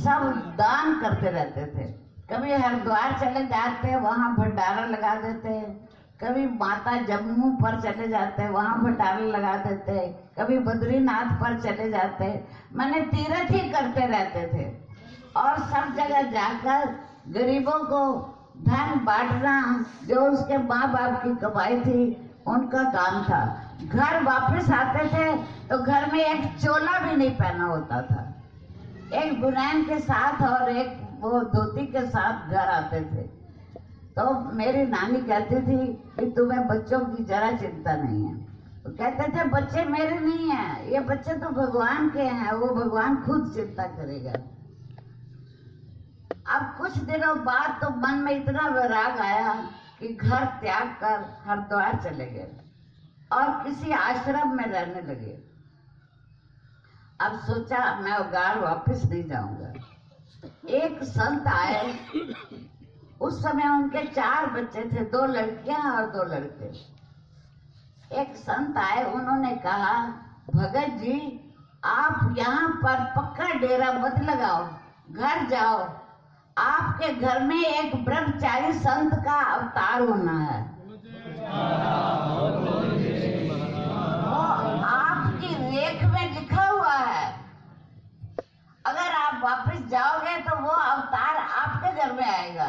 सब दान करते रहते थे। कभी हरिद्वार चले जाते वहाँ भंडारा लगा देते कभी माता जम्मू पर चले जाते वहाँ भंडारा लगा देते कभी बद्रीनाथ पर चले जाते मैंने तीर्थ ही करते रहते थे। और सब जगह जाकर गरीबों को धन बांटना जो उसके माँ बाप की कमाई थी, उनका काम था। घर वापस आते थे तो घर में एक चोला भी नहीं पहना होता था। एक बुनैन के साथ और एक वो धोती के साथ घर आते थे। तो मेरी नानी कहती थी कि तुम्हें बच्चों की जरा चिंता नहीं है। तो कहते थे, बच्चे मेरे नहीं है, ये बच्चे तो भगवान के हैं, वो भगवान खुद चिंता करेगा। अब कुछ दिनों बाद तो मन में इतना वैराग आया कि घर त्याग कर हरिद्वार चले गए और किसी आश्रम में रहने लगे। अब सोचा मैं उगार वापस नहीं जाऊँगा। एक संत आए, उस समय उनके चार बच्चे थे, दो लड़कियाँ और दो लड़के। एक संत आए, उन्होंने कहा, भगत जी, आप यहाँ पर पक्का डेरा मत लगाओ, घर जाओ। आपके घर में एक ब्रह्मचारी संत का अवतार होना है। जाओगे तो वो अवतार आपके घर में आएगा।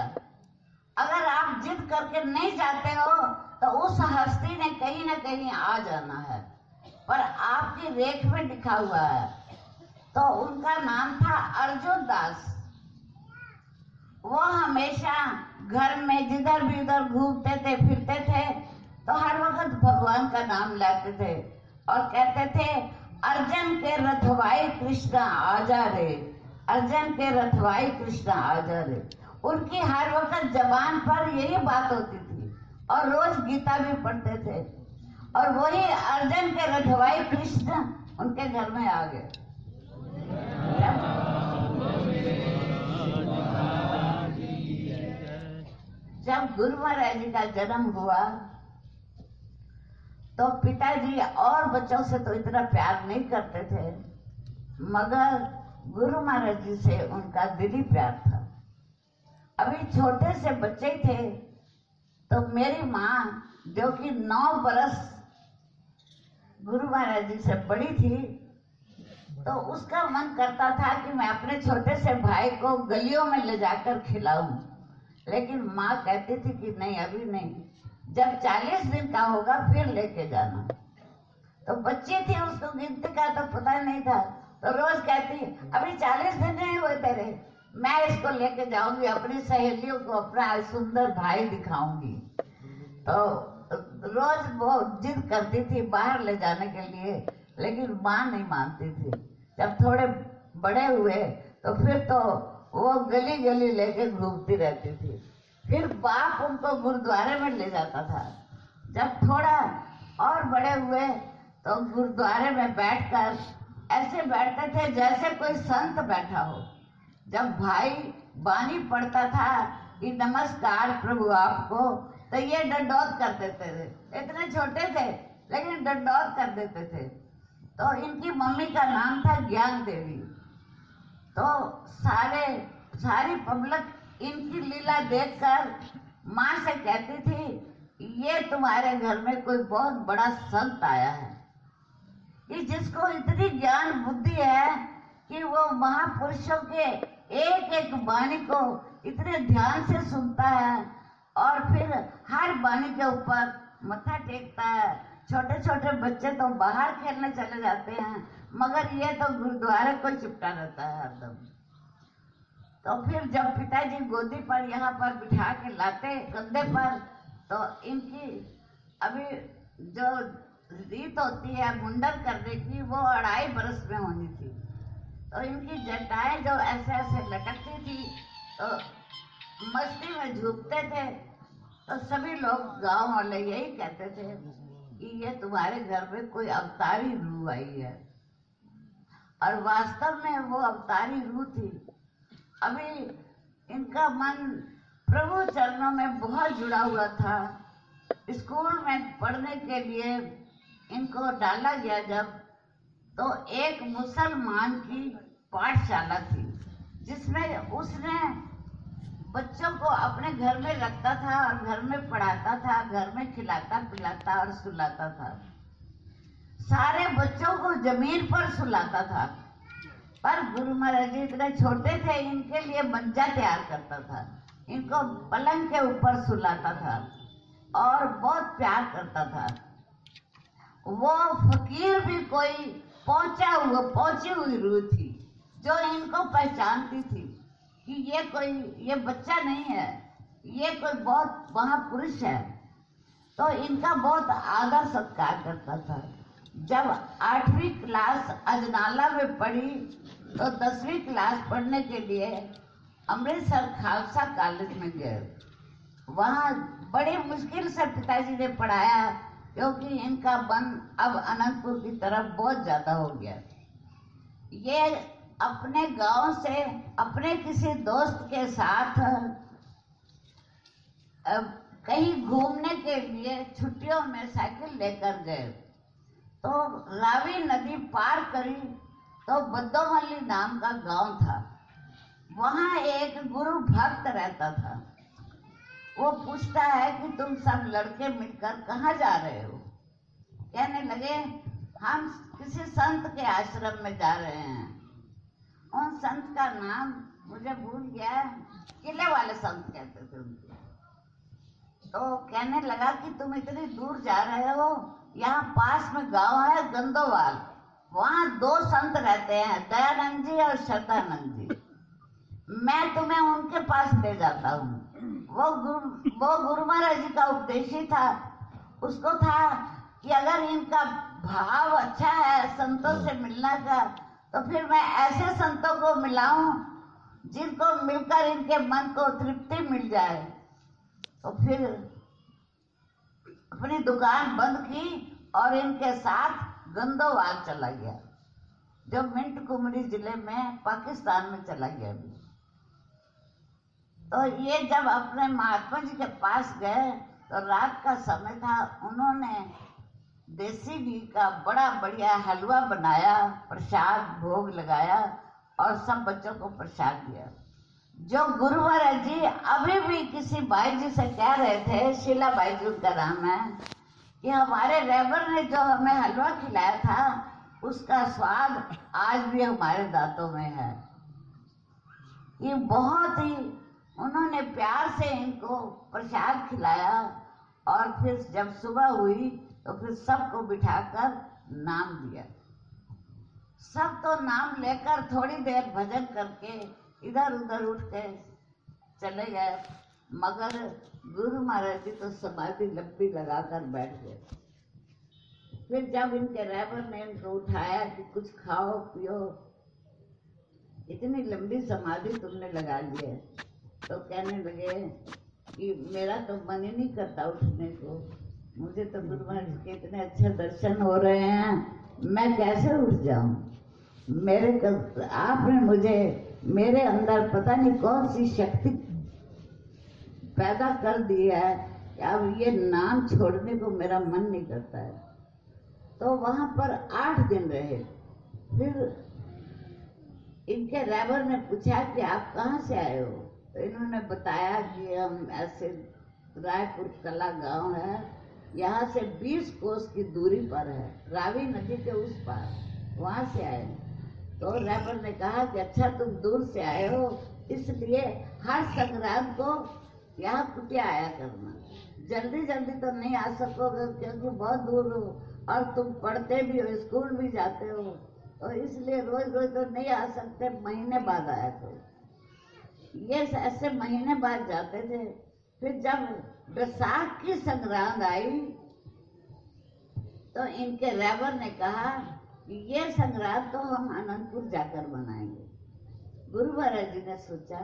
अगर आप जिद करके नहीं जाते हो तो उस हस्ती ने कहीं ना कहीं आ जाना है। पर आपकी रेख में लिखा हुआ है। तो उनका नाम था अर्जुन दास। वो हमेशा घर में जिधर भी उधर घूमते थे, फिरते थे तो हर वक्त भगवान का नाम लेते थे। और कहते थे, अर्जन के रथवाई कृष्ण आजा रे। अर्जन के रथवाई कृष्ण आजा रे उनकी हर वक्त जबान पर यही बात होती थी। और रोज गीता भी पढ़ते थे। और वही अर्जन के रथवाई कृष्ण उनके घर में आ गए। जब गुरु महाराज जी का जन्म हुआ तो पिताजी और बच्चों से तो इतना प्यार नहीं करते थे। मगर गुरु महाराज जी से उनका दिली प्यार था। अभी छोटे से बच्चे थे तो मेरी माँ, जो कि नौ बरस गुरु महाराज जी से बड़ी थी तो उसका मन करता था कि मैं अपने छोटे से भाई को गलियों में ले जाकर खिलाऊं। लेकिन माँ कहती थी कि नहीं, अभी नहीं। जब चालीस दिन का होगा, फिर लेके जाना। तो बच्ची थी उसको गिनती का तो पता नहीं था। तो रोज कहती अभी चालीस दिन नहीं हुए तेरे मैं इसको लेके जाऊँगी, अपनी सहेलियों को, अपना सुंदर भाई दिखाऊँगी। तो रोज वो जिद करती थी बाहर ले जाने के लिए, लेकिन माँ नहीं मानती थी। जब थोड़े बड़े हुए तो फिर तो वो गली गली लेके घूमती रहती थी। फिर बाप उनको गुरुद्वारे में ले जाता था। जब थोड़ा और बड़े हुए तो गुरुद्वारे में बैठकर ऐसे बैठते थे जैसे कोई संत बैठा हो। जब भाई बानी पढ़ता था, कि नमस्कार प्रभु आपको तो ये डंडौत कर देते थे। इतने छोटे थे, लेकिन डंडौत कर देते थे। तो इनकी मम्मी का नाम था ज्ञान देवी। तो सारे, सारी पब्लिक इनकी लीला देखकर माँ से कहती थी, ये तुम्हारे घर में कोई बहुत बड़ा संत आया है। कि जिसको इतनी ज्ञान बुद्धि है कि वो महापुरुषों के एक एक वाणी को इतने ध्यान से सुनता है और फिर हर वाणी के ऊपर मत्था टेकता है। छोटे छोटे बच्चे तो बाहर खेलने चले जाते हैं, मगर ये तो गुरुद्वारे को चिपटा रहता है हरदम। तो फिर जब पिताजी गोदी पर, यहाँ पर बिठा के लाते कंधे पर तो इनकी अभी जो रीत होती है, मुंडन करने की वो अढ़ाई बरस में होनी थी। तो इनकी जटाएँ जो ऐसे ऐसे लटकती थी तो मस्ती में झूकते थे तो सभी लोग गाँव वाले यही कहते थे कि ये तुम्हारे घर में कोई अवतारी रूह आई है। और वास्तव में वो अवतारी रूह थी। अभी इनका मन प्रभु चरणों में बहुत जुड़ा हुआ था। स्कूल में पढ़ने के लिए इनको डाला गया जब तो एक मुसलमान की पाठशाला थी, जिसमें उसने बच्चों को अपने घर में रखता था और घर में पढ़ाता था, घर में खिलाता, पिलाता और सुलाता था। सारे बच्चों को ज़मीन पर सुलाता था। पर गुरु महाराज जी इतने छोटे थे, इनके लिए मंजा तैयार करता था। इनको पलंग के ऊपर सुलाता था और बहुत प्यार करता था। वो फकीर भी कोई पहुँचा हुआ, पहुँची हुई रूह थी, जो इनको पहचानती थी कि ये कोई, ये बच्चा नहीं है, ये कोई बहुत महापुरुष है। तो इनका बहुत आदर सत्कार करता था। जब आठवीं क्लास अजनाला में पढ़ी तो दसवीं क्लास पढ़ने के लिए अमृतसर खालसा कॉलेज में गए। वहाँ बड़ी मुश्किल से पिताजी ने पढ़ाया क्योंकि इनका मन अब अनंतपुर की तरफ़ बहुत ज़्यादा हो गया ये अपने गाँव से, अपने किसी दोस्त के साथ कहीं घूमने के लिए छुट्टियों में साइकिल लेकर गए। तो रावी नदी पार करी तो बद्दोमल्ली नाम का गाँव था। वहाँ एक गुरु भक्त रहता था। वो पूछता है कि तुम सब लड़के मिलकर कहाँ जा रहे हो? कहने लगे, हम किसी संत के आश्रम में जा रहे हैं। उन संत का नाम मुझे भूल गया किले वाले संत कहते थे उनके। तो कहने लगा कि तुम इतनी दूर जा रहे हो, यहाँ पास में गाँव है गंदोवाल। वहाँ दो संत रहते हैं, दयानंद जी और श्रद्धानंद जी। मैं तुम्हें उनके पास ले जाता हूँ। वो गुरु वो गुरु महाराज जी का उपदेश ही था। उसको था कि अगर इनका भाव अच्छा है, संतों से मिलना का तो फिर मैं ऐसे संतों को मिलाऊं जिनको मिलकर इनके मन को तृप्ति मिल जाए। तो फिर अपनी दुकान बंद की और इनके साथ गंदोवाल चला गया, जो मिंट कुमरी ज़िले में पाकिस्तान में चला गया। अभी तो ये जब अपने महात्मा जी के पास गए तो रात का समय था, उन्होंने देसी घी का बड़ा बढ़िया हलवा बनाया, प्रसाद भोग लगाया और सब बच्चों को प्रसाद दिया। जो गुरु महाराज जी, अभी भी किसी भाई जी से कह रहे थे, शीला भाई जी का नाम है, कि हमारे रेबर ने जो हमें हलवा खिलाया था, उसका स्वाद आज भी हमारे दांतों में है। ये बहुत ही उन्होंने प्यार से इनको प्रसाद खिलाया और फिर जब सुबह हुई तो फिर सबको बिठाकर नाम दिया। सब तो नाम लेकर थोड़ी देर भजन करके इधर उधर उठ के चले गए, मगर गुरु महाराज जी तो समाधि लंबी लगाकर बैठ गए। फिर जब इनके रैबर ने इनको उठाया कि कुछ खाओ, पियो, इतनी लंबी समाधि तुमने लगा ली है। तो कहने लगे कि मेरा तो मन ही नहीं करता उठने को। मुझे तो गुरु महाराज के इतने अच्छे दर्शन हो रहे हैं। मैं कैसे उठ जाऊँ? मेरे आपने मुझे, मेरे अंदर पता नहीं कौन सी शक्ति पैदा कर दी है कि अब ये नाम छोड़ने को मेरा मन नहीं करता है। तो वहाँ पर आठ दिन रहे। फिर इनके ड्राइवर ने पूछा कि आप कहाँ से आए हो? तो इन्होंने बताया कि हम ऐसे रायपुर कला गाँव है, यहाँ से 20 कोस की दूरी पर है, रावी नदी के उस पार, वहाँ से आए तो रायपुर ने कहा कि अच्छा तुम दूर से आए हो, इसलिए हर संक्रांत को यहाँ कुटिया आया करना। जल्दी जल्दी तो नहीं आ सकोगे, क्योंकि बहुत दूर हो, और तुम पढ़ते भी हो, स्कूल भी जाते हो तो इसलिए रोज रोज तो नहीं आ सकते, महीने बाद आया करो। ये ऐसे महीने बाद जाते थे। फिर जब बैसाख की संक्रांत आई तो इनके रेवर ने कहा कि ये संक्रांत तो हम अनंतपुर जाकर मनाएँगे। गुरु महाराज जी ने सोचा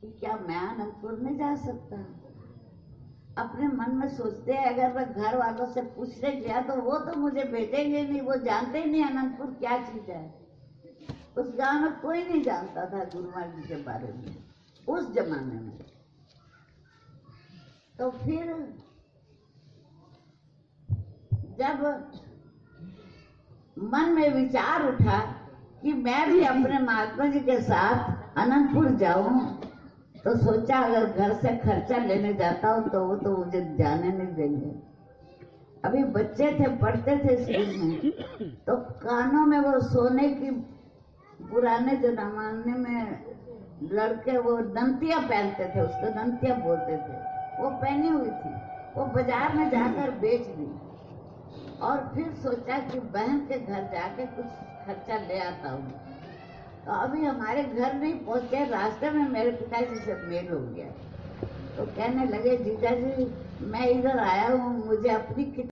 कि क्या मैं अनंतपुर नहीं जा सकता? अपने मन में सोचते हैं, अगर मैं घर वालों से पूछने गया तो वो तो मुझे भेजेंगे नहीं, वो जानते ही नहीं अनंतपुर क्या चीज़ है। उस गाँव में कोई नहीं जानता था गुरु महाराज जी के बारे में। उस जमाने में। तो फिर जब मन में विचार उठा कि मैं भी अपने महात्मा जी के साथ अनंतपुर जाऊँ तो सोचा अगर घर से खर्चा लेने जाता हूँ तो वो तो मुझे जाने नहीं देंगे। अभी बच्चे थे, पढ़ते थे स्कूल में तो कानों में वो सोने की पुराने जमाने में लड़के वो दंतिया पहनते थे, उसको दंतिया बोलते थे। वो पहनी हुई थी, वो बाज़ार में जाकर बेच दी। और फिर सोचा कि बहन के घर जाके कुछ खर्चा ले आता हूँ। तो अभी हमारे घर नहीं पहुँचे, रास्ते में मेरे पिताजी से मेल हो गया। तो कहने लगे जीजा जी मैं इधर आया हूँ, मुझे अपनी